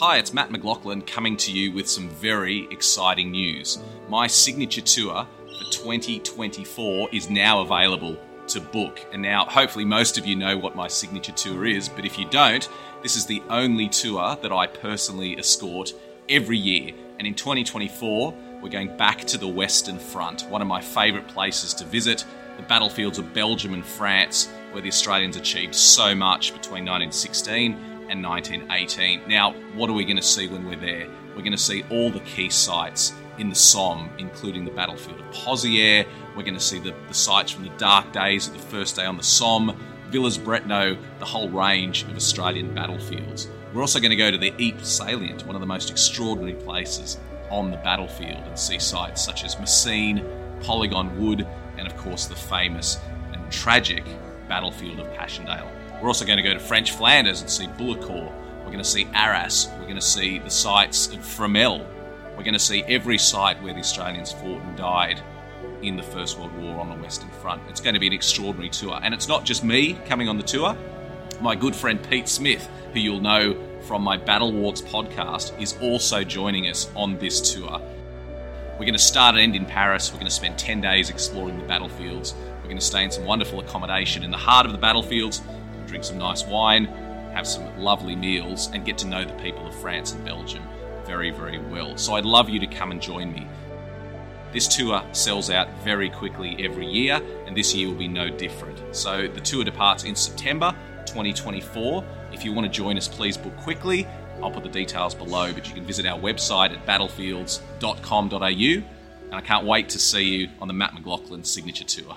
Hi, it's Mat McLachlan coming to you with some very exciting news. My signature tour for 2024 is now available to book. And now, hopefully, most of you know what my signature tour is, but if you don't, this is the only tour that I personally escort every year. And in 2024, we're going back to the Western Front, one of my favourite places to visit, the battlefields of Belgium and France, where the Australians achieved so much between 1916 and 1918. Now, what are we going to see when we're there? We're going to see all the key sites in the Somme, including the battlefield of Pozières. We're going to see the, the sites from the dark days of the first day on the Somme, Villers-Bretonneux, the whole range of Australian battlefields. We're also going to go to the Ypres salient, one of the most extraordinary places on the battlefield, and see sites such as Messines, Polygon Wood, and of course the famous and tragic battlefield of Passchendaele. We're also going to go to French Flanders and see Bullecourt. We're going to see Arras. We're going to see the sites of Fromelles. We're going to see every site where the Australians fought and died in the First World War on the Western Front. It's going to be an extraordinary tour. And it's not just me coming on the tour. My good friend Pete Smith, who you'll know from my BattleWalks podcast, is also joining us on this tour. We're going to start and end in Paris. We're going to spend 10 days exploring the battlefields. We're going to stay in some wonderful accommodation in the heart of the battlefields drink some nice wine, have some lovely meals, and get to know the people of France and Belgium very, very well. So I'd love you to come and join me. This tour sells out very quickly every year, and this year will be no different. So the tour departs in September 2024. If you want to join us, please book quickly. I'll put the details below, but you can visit our website at battlefields.com.au. And I can't wait to see you on the Mat McLachlan signature tour.